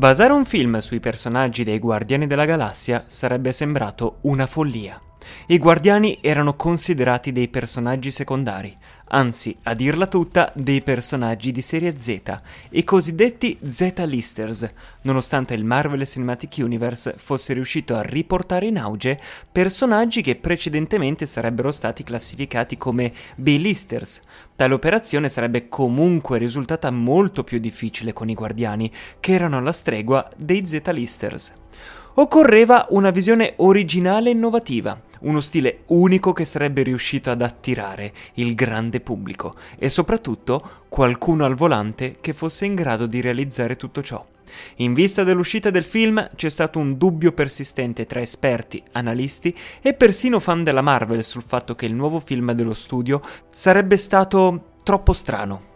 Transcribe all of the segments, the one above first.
Basare un film sui personaggi dei Guardiani della Galassia sarebbe sembrato una follia. I Guardiani erano considerati dei personaggi secondari, anzi, a dirla tutta, dei personaggi di serie Z, i cosiddetti Z-listers, nonostante il Marvel Cinematic Universe fosse riuscito a riportare in auge personaggi che precedentemente sarebbero stati classificati come B-listers. Tale operazione sarebbe comunque risultata molto più difficile con i Guardiani, che erano alla stregua dei Z-listers. Occorreva una visione originale e innovativa, uno stile unico che sarebbe riuscito ad attirare il grande pubblico e soprattutto qualcuno al volante che fosse in grado di realizzare tutto ciò. In vista dell'uscita del film c'è stato un dubbio persistente tra esperti, analisti e persino fan della Marvel sul fatto che il nuovo film dello studio sarebbe stato troppo strano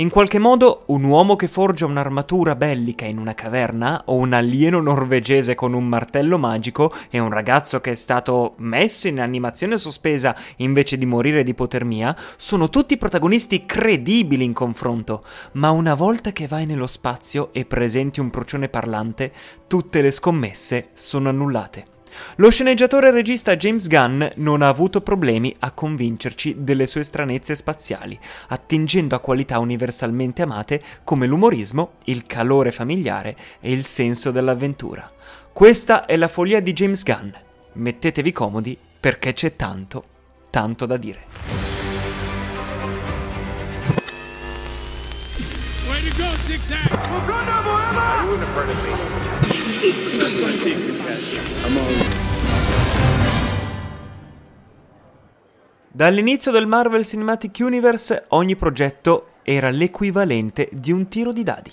in qualche modo un uomo che forgia un'armatura bellica in una caverna, o un alieno norvegese con un martello magico, e un ragazzo che è stato messo in animazione sospesa invece di morire di ipotermia, sono tutti protagonisti credibili in confronto, ma una volta che vai nello spazio e presenti un procione parlante, tutte le scommesse sono annullate. Lo sceneggiatore e regista James Gunn non ha avuto problemi a convincerci delle sue stranezze spaziali, attingendo a qualità universalmente amate come l'umorismo, il calore familiare e il senso dell'avventura. Questa è la follia di James Gunn. Mettetevi comodi perché c'è tanto, tanto da dire. Way to go, Tic Tac! Wakanda forever! Dall'inizio del Marvel Cinematic Universe ogni progetto era l'equivalente di un tiro di dadi.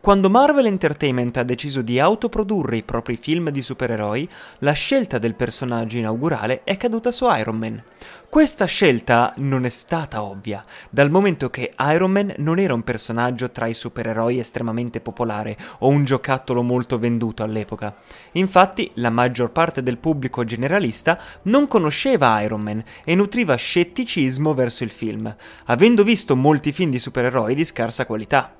Quando Marvel Entertainment ha deciso di autoprodurre i propri film di supereroi, la scelta del personaggio inaugurale è caduta su Iron Man. Questa scelta non è stata ovvia, dal momento che Iron Man non era un personaggio tra i supereroi estremamente popolare o un giocattolo molto venduto all'epoca. Infatti, la maggior parte del pubblico generalista non conosceva Iron Man e nutriva scetticismo verso il film, avendo visto molti film di supereroi di scarsa qualità.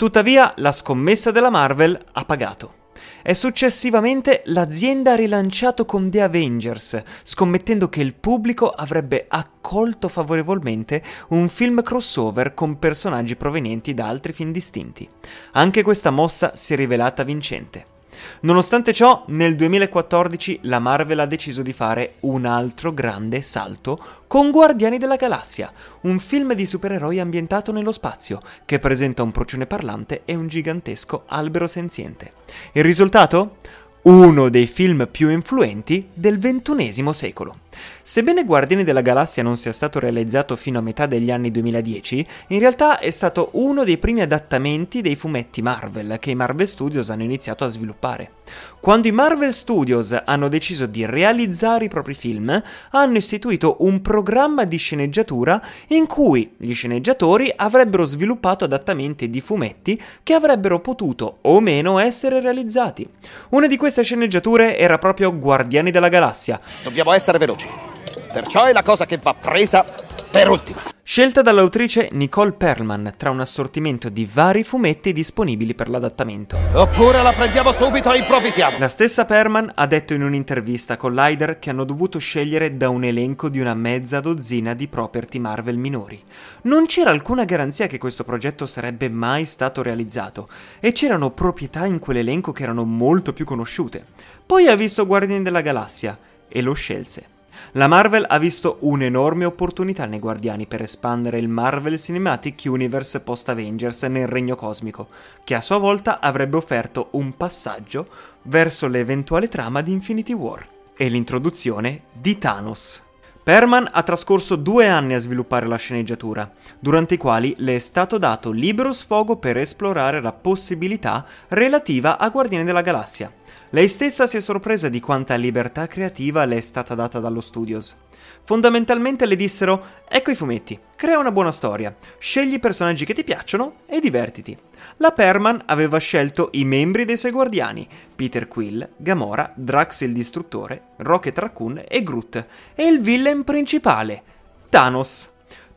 Tuttavia, la scommessa della Marvel ha pagato. E successivamente l'azienda ha rilanciato con The Avengers, scommettendo che il pubblico avrebbe accolto favorevolmente un film crossover con personaggi provenienti da altri film distinti. Anche questa mossa si è rivelata vincente. Nonostante ciò, nel 2014 la Marvel ha deciso di fare un altro grande salto con Guardiani della Galassia, un film di supereroi ambientato nello spazio, che presenta un procione parlante e un gigantesco albero senziente. Il risultato? Uno dei film più influenti del XXI secolo. Sebbene Guardiani della Galassia non sia stato realizzato fino a metà degli anni 2010, in realtà è stato uno dei primi adattamenti dei fumetti Marvel che i Marvel Studios hanno iniziato a sviluppare. Quando i Marvel Studios hanno deciso di realizzare i propri film, hanno istituito un programma di sceneggiatura in cui gli sceneggiatori avrebbero sviluppato adattamenti di fumetti che avrebbero potuto o meno essere realizzati. Una di queste sceneggiature era proprio Guardiani della Galassia. Dobbiamo essere veloci. Perciò è la cosa che va presa per ultima. Scelta dall'autrice Nicole Perlman tra un assortimento di vari fumetti disponibili per l'adattamento. Oppure la prendiamo subito e improvvisiamo. La stessa Perlman ha detto in un'intervista con Lider che hanno dovuto scegliere da un elenco di una mezza dozzina di property Marvel minori. Non c'era alcuna garanzia che questo progetto sarebbe mai stato realizzato e c'erano proprietà in quell'elenco che erano molto più conosciute. Poi ha visto Guardiani della Galassia e lo scelse. La Marvel ha visto un'enorme opportunità nei Guardiani per espandere il Marvel Cinematic Universe post-Avengers nel regno cosmico, che a sua volta avrebbe offerto un passaggio verso l'eventuale trama di Infinity War e l'introduzione di Thanos. Perman ha trascorso due anni a sviluppare la sceneggiatura, durante i quali le è stato dato libero sfogo per esplorare la possibilità relativa a Guardiani della Galassia. Lei stessa si è sorpresa di quanta libertà creativa le è stata data dallo studios. Fondamentalmente le dissero: Ecco i fumetti, crea una buona storia, scegli i personaggi che ti piacciono e divertiti. La Perman aveva scelto i membri dei suoi guardiani: Peter Quill, Gamora, Drax il distruttore, Rocket Raccoon e Groot, e il villain principale, Thanos.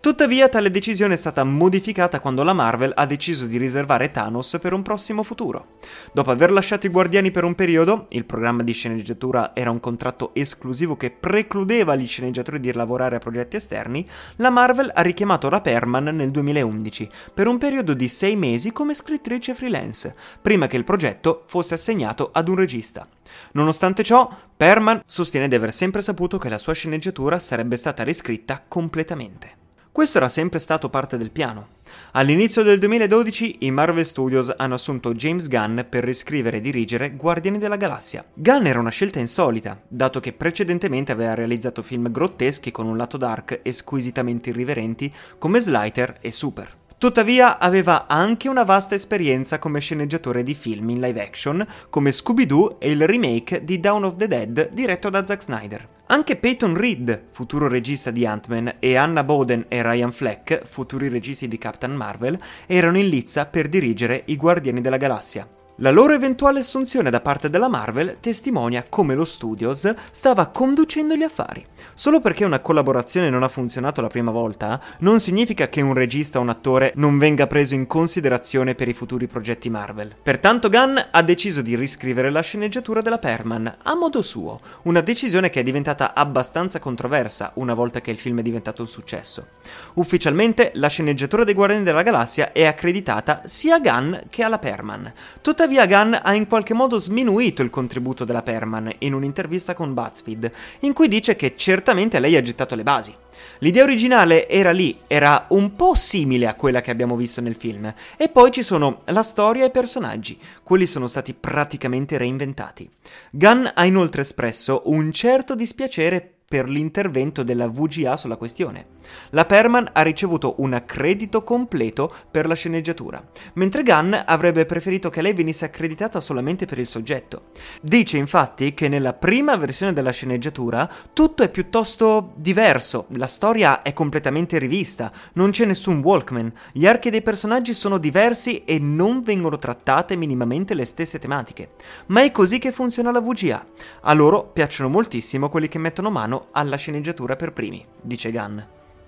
Tuttavia tale decisione è stata modificata quando la Marvel ha deciso di riservare Thanos per un prossimo futuro. Dopo aver lasciato i Guardiani per un periodo, il programma di sceneggiatura era un contratto esclusivo che precludeva agli sceneggiatori di lavorare a progetti esterni, la Marvel ha richiamato la Perman nel 2011 per un periodo di sei mesi come scrittrice freelance, prima che il progetto fosse assegnato ad un regista. Nonostante ciò, Perman sostiene di aver sempre saputo che la sua sceneggiatura sarebbe stata riscritta completamente. Questo era sempre stato parte del piano. All'inizio del 2012 i Marvel Studios hanno assunto James Gunn per riscrivere e dirigere Guardiani della Galassia. Gunn era una scelta insolita, dato che precedentemente aveva realizzato film grotteschi con un lato dark e squisitamente irriverenti come Slider e Super. Tuttavia aveva anche una vasta esperienza come sceneggiatore di film in live action come Scooby-Doo e il remake di Dawn of the Dead diretto da Zack Snyder. Anche Peyton Reed, futuro regista di Ant-Man, e Anna Boden e Ryan Fleck, futuri registi di Captain Marvel, erano in lizza per dirigere I Guardiani della Galassia. La loro eventuale assunzione da parte della Marvel testimonia come lo Studios stava conducendo gli affari. Solo perché una collaborazione non ha funzionato la prima volta, non significa che un regista o un attore non venga preso in considerazione per i futuri progetti Marvel. Pertanto Gunn ha deciso di riscrivere la sceneggiatura della Perman a modo suo, una decisione che è diventata abbastanza controversa una volta che il film è diventato un successo. Ufficialmente la sceneggiatura dei Guardiani della Galassia è accreditata sia a Gunn che alla Perman. Tuttavia Tuttavia Gunn ha in qualche modo sminuito il contributo della Perman in un'intervista con BuzzFeed, in cui dice che certamente lei ha gettato le basi. L'idea originale era lì, era un po' simile a quella che abbiamo visto nel film, e poi ci sono la storia e i personaggi, quelli sono stati praticamente reinventati. Gunn ha inoltre espresso un certo dispiacere per l'intervento della VGA sulla questione. La Perman ha ricevuto un accredito completo per la sceneggiatura, mentre Gunn avrebbe preferito che lei venisse accreditata solamente per il soggetto. Dice infatti che nella prima versione della sceneggiatura tutto è piuttosto diverso, la storia è completamente rivista, non c'è nessun Walkman, gli archi dei personaggi sono diversi e non vengono trattate minimamente le stesse tematiche. Ma è così che funziona la VGA. A loro piacciono moltissimo quelli che mettono mano alla sceneggiatura per primi, dice Gunn.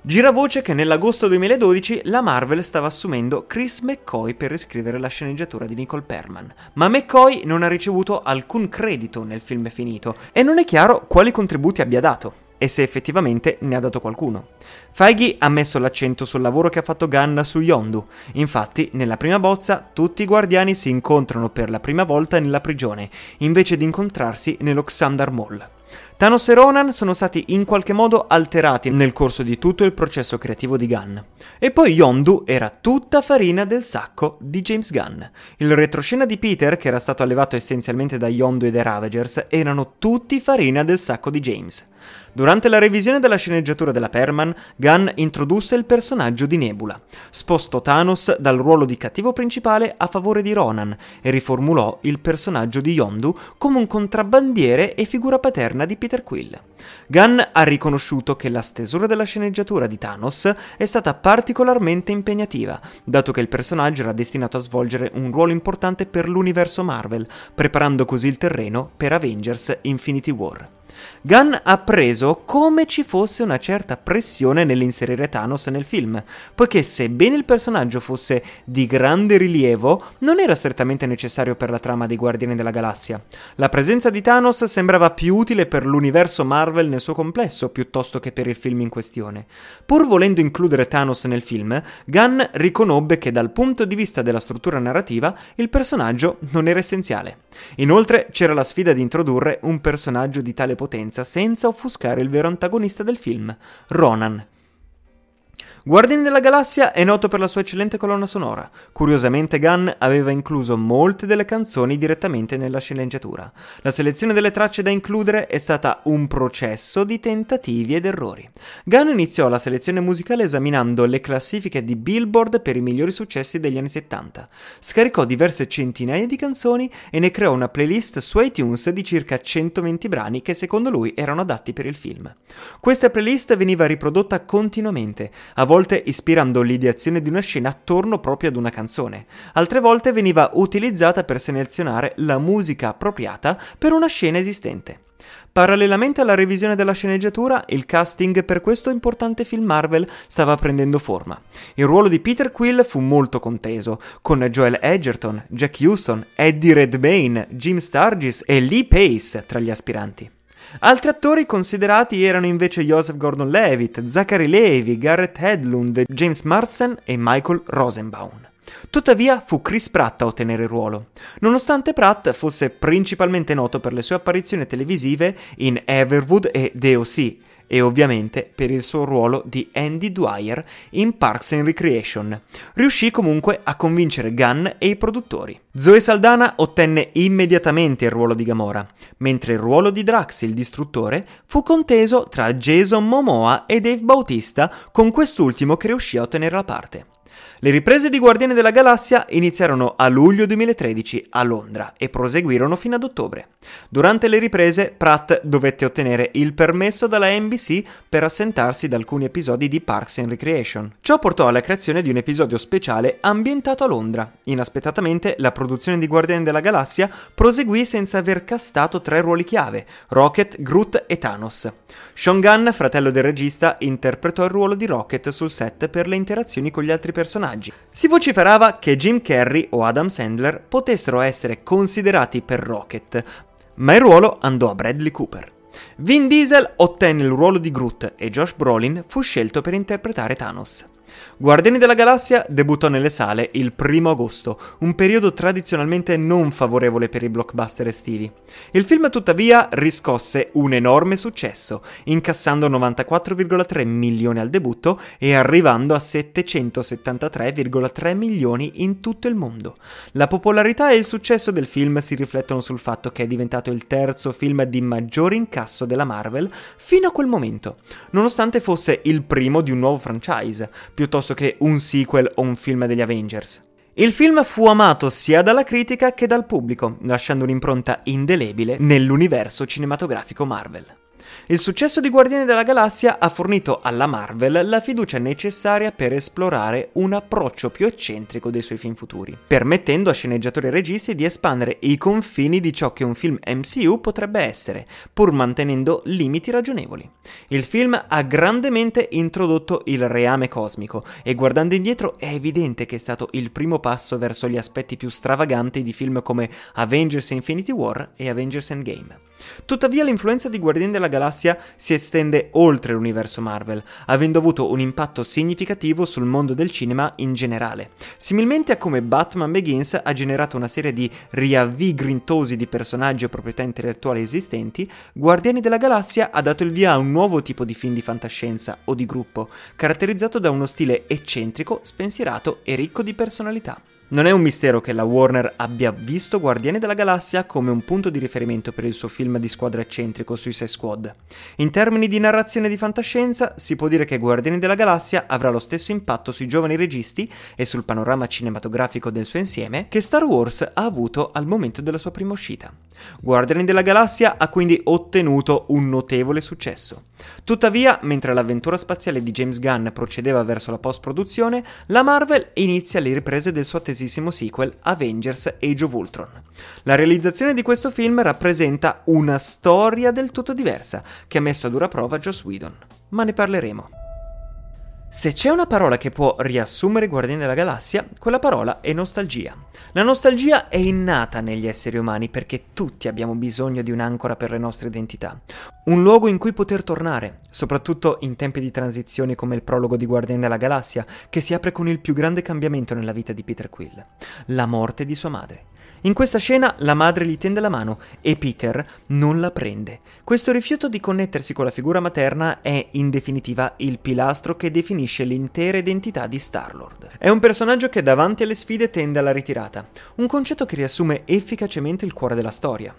Gira voce che nell'agosto 2012 la Marvel stava assumendo Chris McCoy per riscrivere la sceneggiatura di Nicole Perman, ma McCoy non ha ricevuto alcun credito nel film finito e non è chiaro quali contributi abbia dato e se effettivamente ne ha dato qualcuno. Feige ha messo l'accento sul lavoro che ha fatto Gunn su Yondu, infatti nella prima bozza tutti i guardiani si incontrano per la prima volta nella prigione, invece di incontrarsi nello Xandar Mall. Thanos e Ronan sono stati in qualche modo alterati nel corso di tutto il processo creativo di Gunn. E poi Yondu era tutta farina del sacco di James Gunn. Il retroscena di Peter, che era stato allevato essenzialmente da Yondu e dai Ravagers, erano tutti farina del sacco di James. Durante la revisione della sceneggiatura della Perman, Gunn introdusse il personaggio di Nebula, spostò Thanos dal ruolo di cattivo principale a favore di Ronan e riformulò il personaggio di Yondu come un contrabbandiere e figura paterna di Peter Quill. Gunn ha riconosciuto che la stesura della sceneggiatura di Thanos è stata particolarmente impegnativa, dato che il personaggio era destinato a svolgere un ruolo importante per l'universo Marvel, preparando così il terreno per Avengers Infinity War. Gunn ha preso come ci fosse una certa pressione nell'inserire Thanos nel film, poiché sebbene il personaggio fosse di grande rilievo, non era strettamente necessario per la trama dei Guardiani della Galassia. La presenza di Thanos sembrava più utile per l'universo Marvel nel suo complesso, piuttosto che per il film in questione. Pur volendo includere Thanos nel film, Gunn riconobbe che dal punto di vista della struttura narrativa il personaggio non era essenziale. Inoltre c'era la sfida di introdurre un personaggio di tale potenza senza offuscare il vero antagonista del film, Ronan, Guardiani della Galassia è noto per la sua eccellente colonna sonora. Curiosamente Gunn aveva incluso molte delle canzoni direttamente nella sceneggiatura. La selezione delle tracce da includere è stata un processo di tentativi ed errori. Gunn iniziò la selezione musicale esaminando le classifiche di Billboard per i migliori successi degli anni 70. Scaricò diverse centinaia di canzoni e ne creò una playlist su iTunes di circa 120 brani che secondo lui erano adatti per il film. Questa playlist veniva riprodotta continuamente, a volte volte ispirando l'ideazione di una scena attorno proprio ad una canzone, altre volte veniva utilizzata per selezionare la musica appropriata per una scena esistente. Parallelamente alla revisione della sceneggiatura, il casting per questo importante film Marvel stava prendendo forma. Il ruolo di Peter Quill fu molto conteso, con Joel Edgerton, Jack Houston, Eddie Redmayne, Jim Sturgis e Lee Pace tra gli aspiranti. Altri attori considerati erano invece Joseph Gordon-Levitt, Zachary Levi, Garrett Hedlund, James Marsden e Michael Rosenbaum. Tuttavia fu Chris Pratt a ottenere il ruolo, nonostante Pratt fosse principalmente noto per le sue apparizioni televisive in Everwood e DOC, e ovviamente per il suo ruolo di Andy Dwyer in Parks and Recreation. Riuscì comunque a convincere Gunn e i produttori. Zoe Saldana ottenne immediatamente il ruolo di Gamora, mentre il ruolo di Drax il distruttore fu conteso tra Jason Momoa e Dave Bautista, con quest'ultimo che riuscì a ottenere la parte. Le riprese di Guardiani della Galassia iniziarono a luglio 2013 a Londra e proseguirono fino ad ottobre. Durante le riprese Pratt dovette ottenere il permesso dalla NBC per assentarsi da alcuni episodi di Parks and Recreation. Ciò portò alla creazione di un episodio speciale ambientato a Londra. Inaspettatamente la produzione di Guardiani della Galassia proseguì senza aver castato tre ruoli chiave, Rocket, Groot e Thanos. Sean Gunn, fratello del regista, interpretò il ruolo di Rocket sul set per le interazioni con gli altri personaggi personaggi. Si vociferava che Jim Carrey o Adam Sandler potessero essere considerati per Rocket, ma il ruolo andò a Bradley Cooper. Vin Diesel ottenne il ruolo di Groot e Josh Brolin fu scelto per interpretare Thanos. Guardiani della Galassia debuttò nelle sale il 1 agosto, un periodo tradizionalmente non favorevole per i blockbuster estivi. Il film tuttavia riscosse un enorme successo, incassando 94,3 milioni al debutto e arrivando a 773,3 milioni in tutto il mondo. La popolarità e il successo del film si riflettono sul fatto che è diventato il terzo film di maggiore incasso della Marvel fino a quel momento, nonostante fosse il primo di un nuovo franchise, piuttosto che un sequel o un film degli Avengers. Il film fu amato sia dalla critica che dal pubblico, lasciando un'impronta indelebile nell'universo cinematografico Marvel. Il successo di Guardiani della Galassia ha fornito alla Marvel la fiducia necessaria per esplorare un approccio più eccentrico dei suoi film futuri, permettendo a sceneggiatori e registi di espandere i confini di ciò che un film MCU potrebbe essere, pur mantenendo limiti ragionevoli. Il film ha grandemente introdotto il reame cosmico e guardando indietro è evidente che è stato il primo passo verso gli aspetti più stravaganti di film come Avengers Infinity War e Avengers Endgame. Tuttavia l'influenza di Guardiani della Galassia si estende oltre l'universo Marvel, avendo avuto un impatto significativo sul mondo del cinema in generale. Similmente a come Batman Begins ha generato una serie di riavvii grintosi di personaggi o proprietà intellettuali esistenti, Guardiani della Galassia ha dato il via a un nuovo tipo di film di fantascienza o di gruppo, caratterizzato da uno stile eccentrico, spensierato e ricco di personalità. Non è un mistero che la Warner abbia visto Guardiani della Galassia come un punto di riferimento per il suo film di squadra eccentrico Suicide Squad. In termini di narrazione di fantascienza, si può dire che Guardiani della Galassia avrà lo stesso impatto sui giovani registi e sul panorama cinematografico del suo insieme che Star Wars ha avuto al momento della sua prima uscita. Guardiani della Galassia ha quindi ottenuto un notevole successo. Tuttavia, mentre l'avventura spaziale di James Gunn procedeva verso la post-produzione, la Marvel inizia le riprese del suo attesissimo sequel Avengers Age of Ultron. La realizzazione di questo film rappresenta una storia del tutto diversa che ha messo a dura prova Joss Whedon, ma ne parleremo. Se c'è una parola che può riassumere Guardiani della Galassia, quella parola è nostalgia. La nostalgia è innata negli esseri umani perché tutti abbiamo bisogno di un'ancora per le nostre identità. Un luogo in cui poter tornare, soprattutto in tempi di transizione come il prologo di Guardiani della Galassia, che si apre con il più grande cambiamento nella vita di Peter Quill, la morte di sua madre. In questa scena la madre gli tende la mano e Peter non la prende. Questo rifiuto di connettersi con la figura materna è in definitiva il pilastro che definisce l'intera identità di Star-Lord. È un personaggio che davanti alle sfide tende alla ritirata, un concetto che riassume efficacemente il cuore della storia.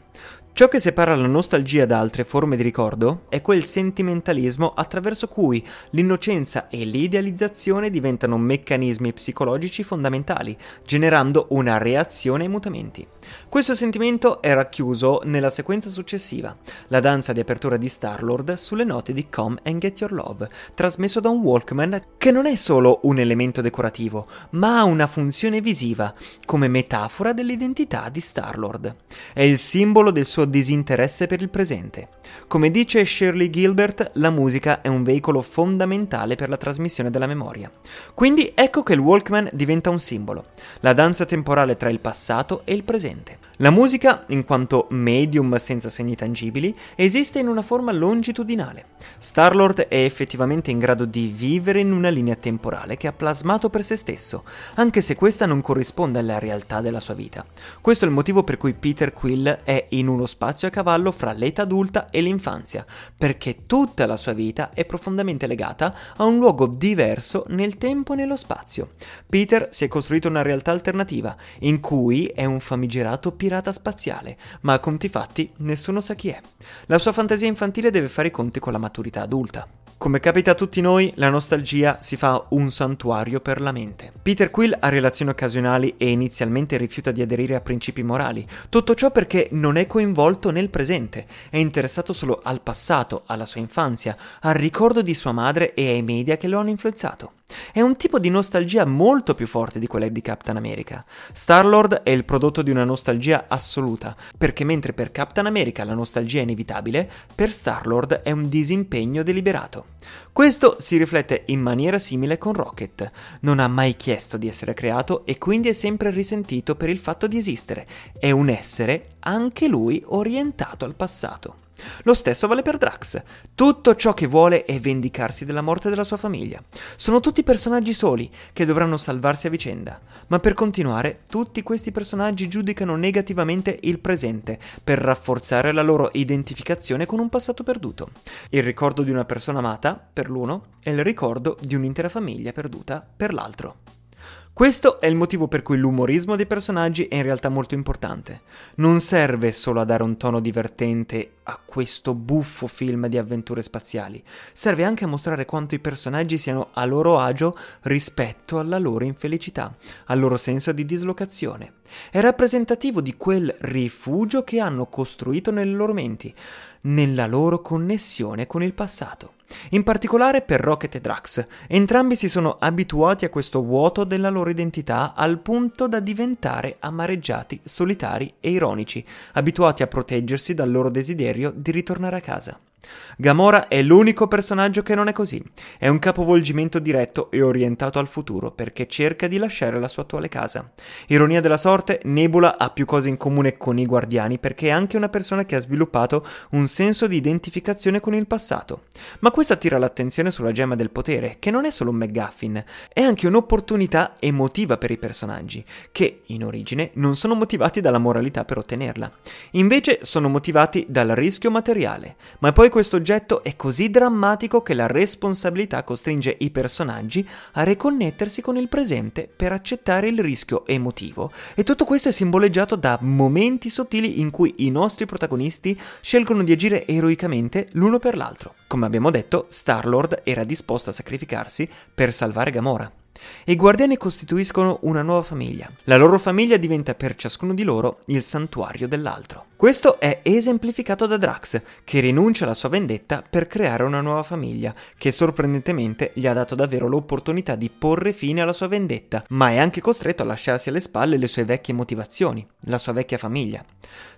Ciò che separa la nostalgia da altre forme di ricordo è quel sentimentalismo attraverso cui l'innocenza e l'idealizzazione diventano meccanismi psicologici fondamentali, generando una reazione ai mutamenti. Questo sentimento è racchiuso nella sequenza successiva, la danza di apertura di Star-Lord sulle note di Come and Get Your Love, trasmesso da un Walkman che non è solo un elemento decorativo, ma ha una funzione visiva, come metafora dell'identità di Star-Lord. È il simbolo del suo disinteresse per il presente. Come dice Shirley Gilbert, la musica è un veicolo fondamentale per la trasmissione della memoria. Quindi ecco che il Walkman diventa un simbolo, la danza temporale tra il passato e il presente. La musica, in quanto medium senza segni tangibili, esiste in una forma longitudinale. Star-Lord è effettivamente in grado di vivere in una linea temporale che ha plasmato per se stesso, anche se questa non corrisponde alla realtà della sua vita. Questo è il motivo per cui Peter Quill è in uno spazio a cavallo fra l'età adulta e l'infanzia, perché tutta la sua vita è profondamente legata a un luogo diverso nel tempo e nello spazio. Peter si è costruito una realtà alternativa, in cui è un famigerato pirata spaziale, ma a conti fatti nessuno sa chi è. La sua fantasia infantile deve fare i conti con la maturità adulta. Come capita a tutti noi, la nostalgia si fa un santuario per la mente. Peter Quill ha relazioni occasionali e inizialmente rifiuta di aderire a principi morali. Tutto ciò perché non è coinvolto nel presente, è interessato solo al passato, alla sua infanzia, al ricordo di sua madre e ai media che lo hanno influenzato. È un tipo di nostalgia molto più forte di quella di Captain America. Star-Lord è il prodotto di una nostalgia assoluta, perché mentre per Captain America la nostalgia è inevitabile, per Star-Lord è un disimpegno deliberato. Questo si riflette in maniera simile con Rocket. Non ha mai chiesto di essere creato e quindi è sempre risentito per il fatto di esistere. È un essere, anche lui, orientato al passato. Lo stesso vale per Drax. Tutto ciò che vuole è vendicarsi della morte della sua famiglia. Sono tutti personaggi soli che dovranno salvarsi a vicenda. Ma per continuare, tutti questi personaggi giudicano negativamente il presente per rafforzare la loro identificazione con un passato perduto. Il ricordo di una persona amata, per l'uno, è il ricordo di un'intera famiglia perduta per l'altro. Questo è il motivo per cui l'umorismo dei personaggi è in realtà molto importante. Non serve solo a dare un tono divertente a questo buffo film di avventure spaziali, serve anche a mostrare quanto i personaggi siano a loro agio rispetto alla loro infelicità, al loro senso di dislocazione. È rappresentativo di quel rifugio che hanno costruito nelle loro menti, nella loro connessione con il passato. In particolare per Rocket e Drax, entrambi si sono abituati a questo vuoto della loro identità al punto da diventare amareggiati, solitari e ironici, abituati a proteggersi dal loro desiderio di ritornare a casa. Gamora è l'unico personaggio che non è così. È un capovolgimento diretto e orientato al futuro perché cerca di lasciare la sua attuale casa. Ironia della sorte, Nebula ha più cose in comune con i Guardiani perché è anche una persona che ha sviluppato un senso di identificazione con il passato. Ma questo attira l'attenzione sulla gemma del potere, che non è solo un McGuffin, è anche un'opportunità emotiva per i personaggi, che in origine non sono motivati dalla moralità per ottenerla. Invece sono motivati dal rischio materiale, ma poi questo oggetto è così drammatico che la responsabilità costringe i personaggi a riconnettersi con il presente per accettare il rischio emotivo. E tutto questo è simboleggiato da momenti sottili in cui i nostri protagonisti scelgono di agire eroicamente l'uno per l'altro. Come abbiamo detto, Star-Lord era disposto a sacrificarsi per salvare Gamora. I guardiani costituiscono una nuova famiglia. La loro famiglia diventa per ciascuno di loro il santuario dell'altro. Questo è esemplificato da Drax, che rinuncia alla sua vendetta per creare una nuova famiglia, che sorprendentemente gli ha dato davvero l'opportunità di porre fine alla sua vendetta, ma è anche costretto a lasciarsi alle spalle le sue vecchie motivazioni, la sua vecchia famiglia.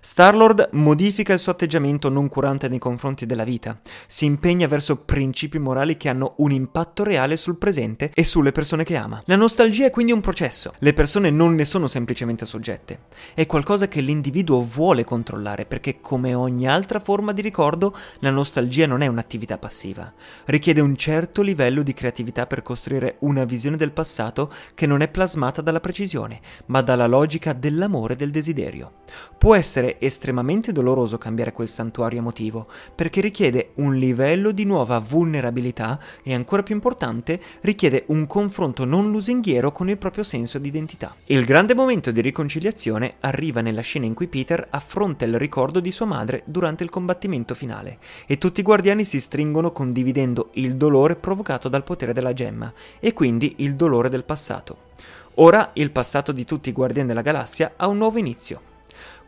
Star-Lord modifica il suo atteggiamento non curante nei confronti della vita, si impegna verso principi morali che hanno un impatto reale sul presente e sulle persone che ama. La nostalgia è quindi un processo, le persone non ne sono semplicemente soggette, è qualcosa che l'individuo vuole controllare, perché come ogni altra forma di ricordo, la nostalgia non è un'attività passiva. Richiede un certo livello di creatività per costruire una visione del passato che non è plasmata dalla precisione, ma dalla logica dell'amore e del desiderio. Può essere estremamente doloroso cambiare quel santuario emotivo, perché richiede un livello di nuova vulnerabilità e ancora più importante, richiede un confronto non lusinghiero con il proprio senso di identità. Il grande momento di riconciliazione arriva nella scena in cui Peter affronta al ricordo di sua madre durante il combattimento finale, e tutti i guardiani si stringono condividendo il dolore provocato dal potere della gemma, e quindi il dolore del passato. Ora il passato di tutti i guardiani della galassia ha un nuovo inizio.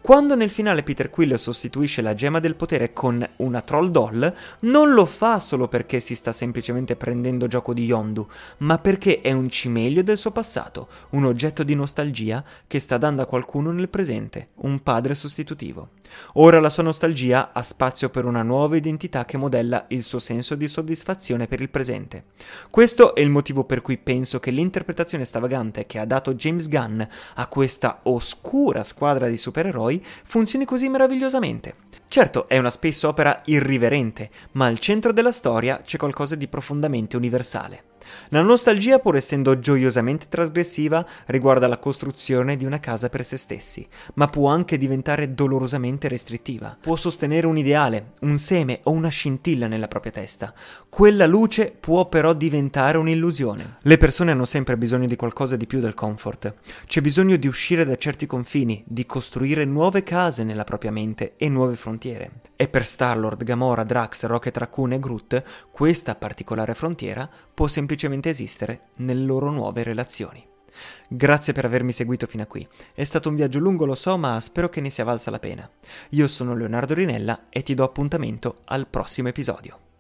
Quando nel finale Peter Quill sostituisce la gemma del potere con una troll doll, non lo fa solo perché si sta semplicemente prendendo gioco di Yondu, ma perché è un cimelio del suo passato, un oggetto di nostalgia che sta dando a qualcuno nel presente, un padre sostitutivo. Ora la sua nostalgia ha spazio per una nuova identità che modella il suo senso di soddisfazione per il presente. Questo è il motivo per cui penso che l'interpretazione stravagante che ha dato James Gunn a questa oscura squadra di supereroi funzioni così meravigliosamente. Certo, è una space opera irriverente, ma al centro della storia c'è qualcosa di profondamente universale. La nostalgia, pur essendo gioiosamente trasgressiva, riguarda la costruzione di una casa per se stessi, ma può anche diventare dolorosamente restrittiva. Può sostenere un ideale, un seme o una scintilla nella propria testa. Quella luce può però diventare un'illusione. Le persone hanno sempre bisogno di qualcosa di più del comfort. C'è bisogno di uscire da certi confini, di costruire nuove case nella propria mente e nuove frontiere. E per Star-Lord, Gamora, Drax, Rocket Raccoon e Groot, questa particolare frontiera può semplicemente esistere nelle loro nuove relazioni. Grazie per avermi seguito fino a qui. È stato un viaggio lungo, lo so, ma spero che ne sia valsa la pena. Io sono Leonardo Rinella e ti do appuntamento al prossimo episodio.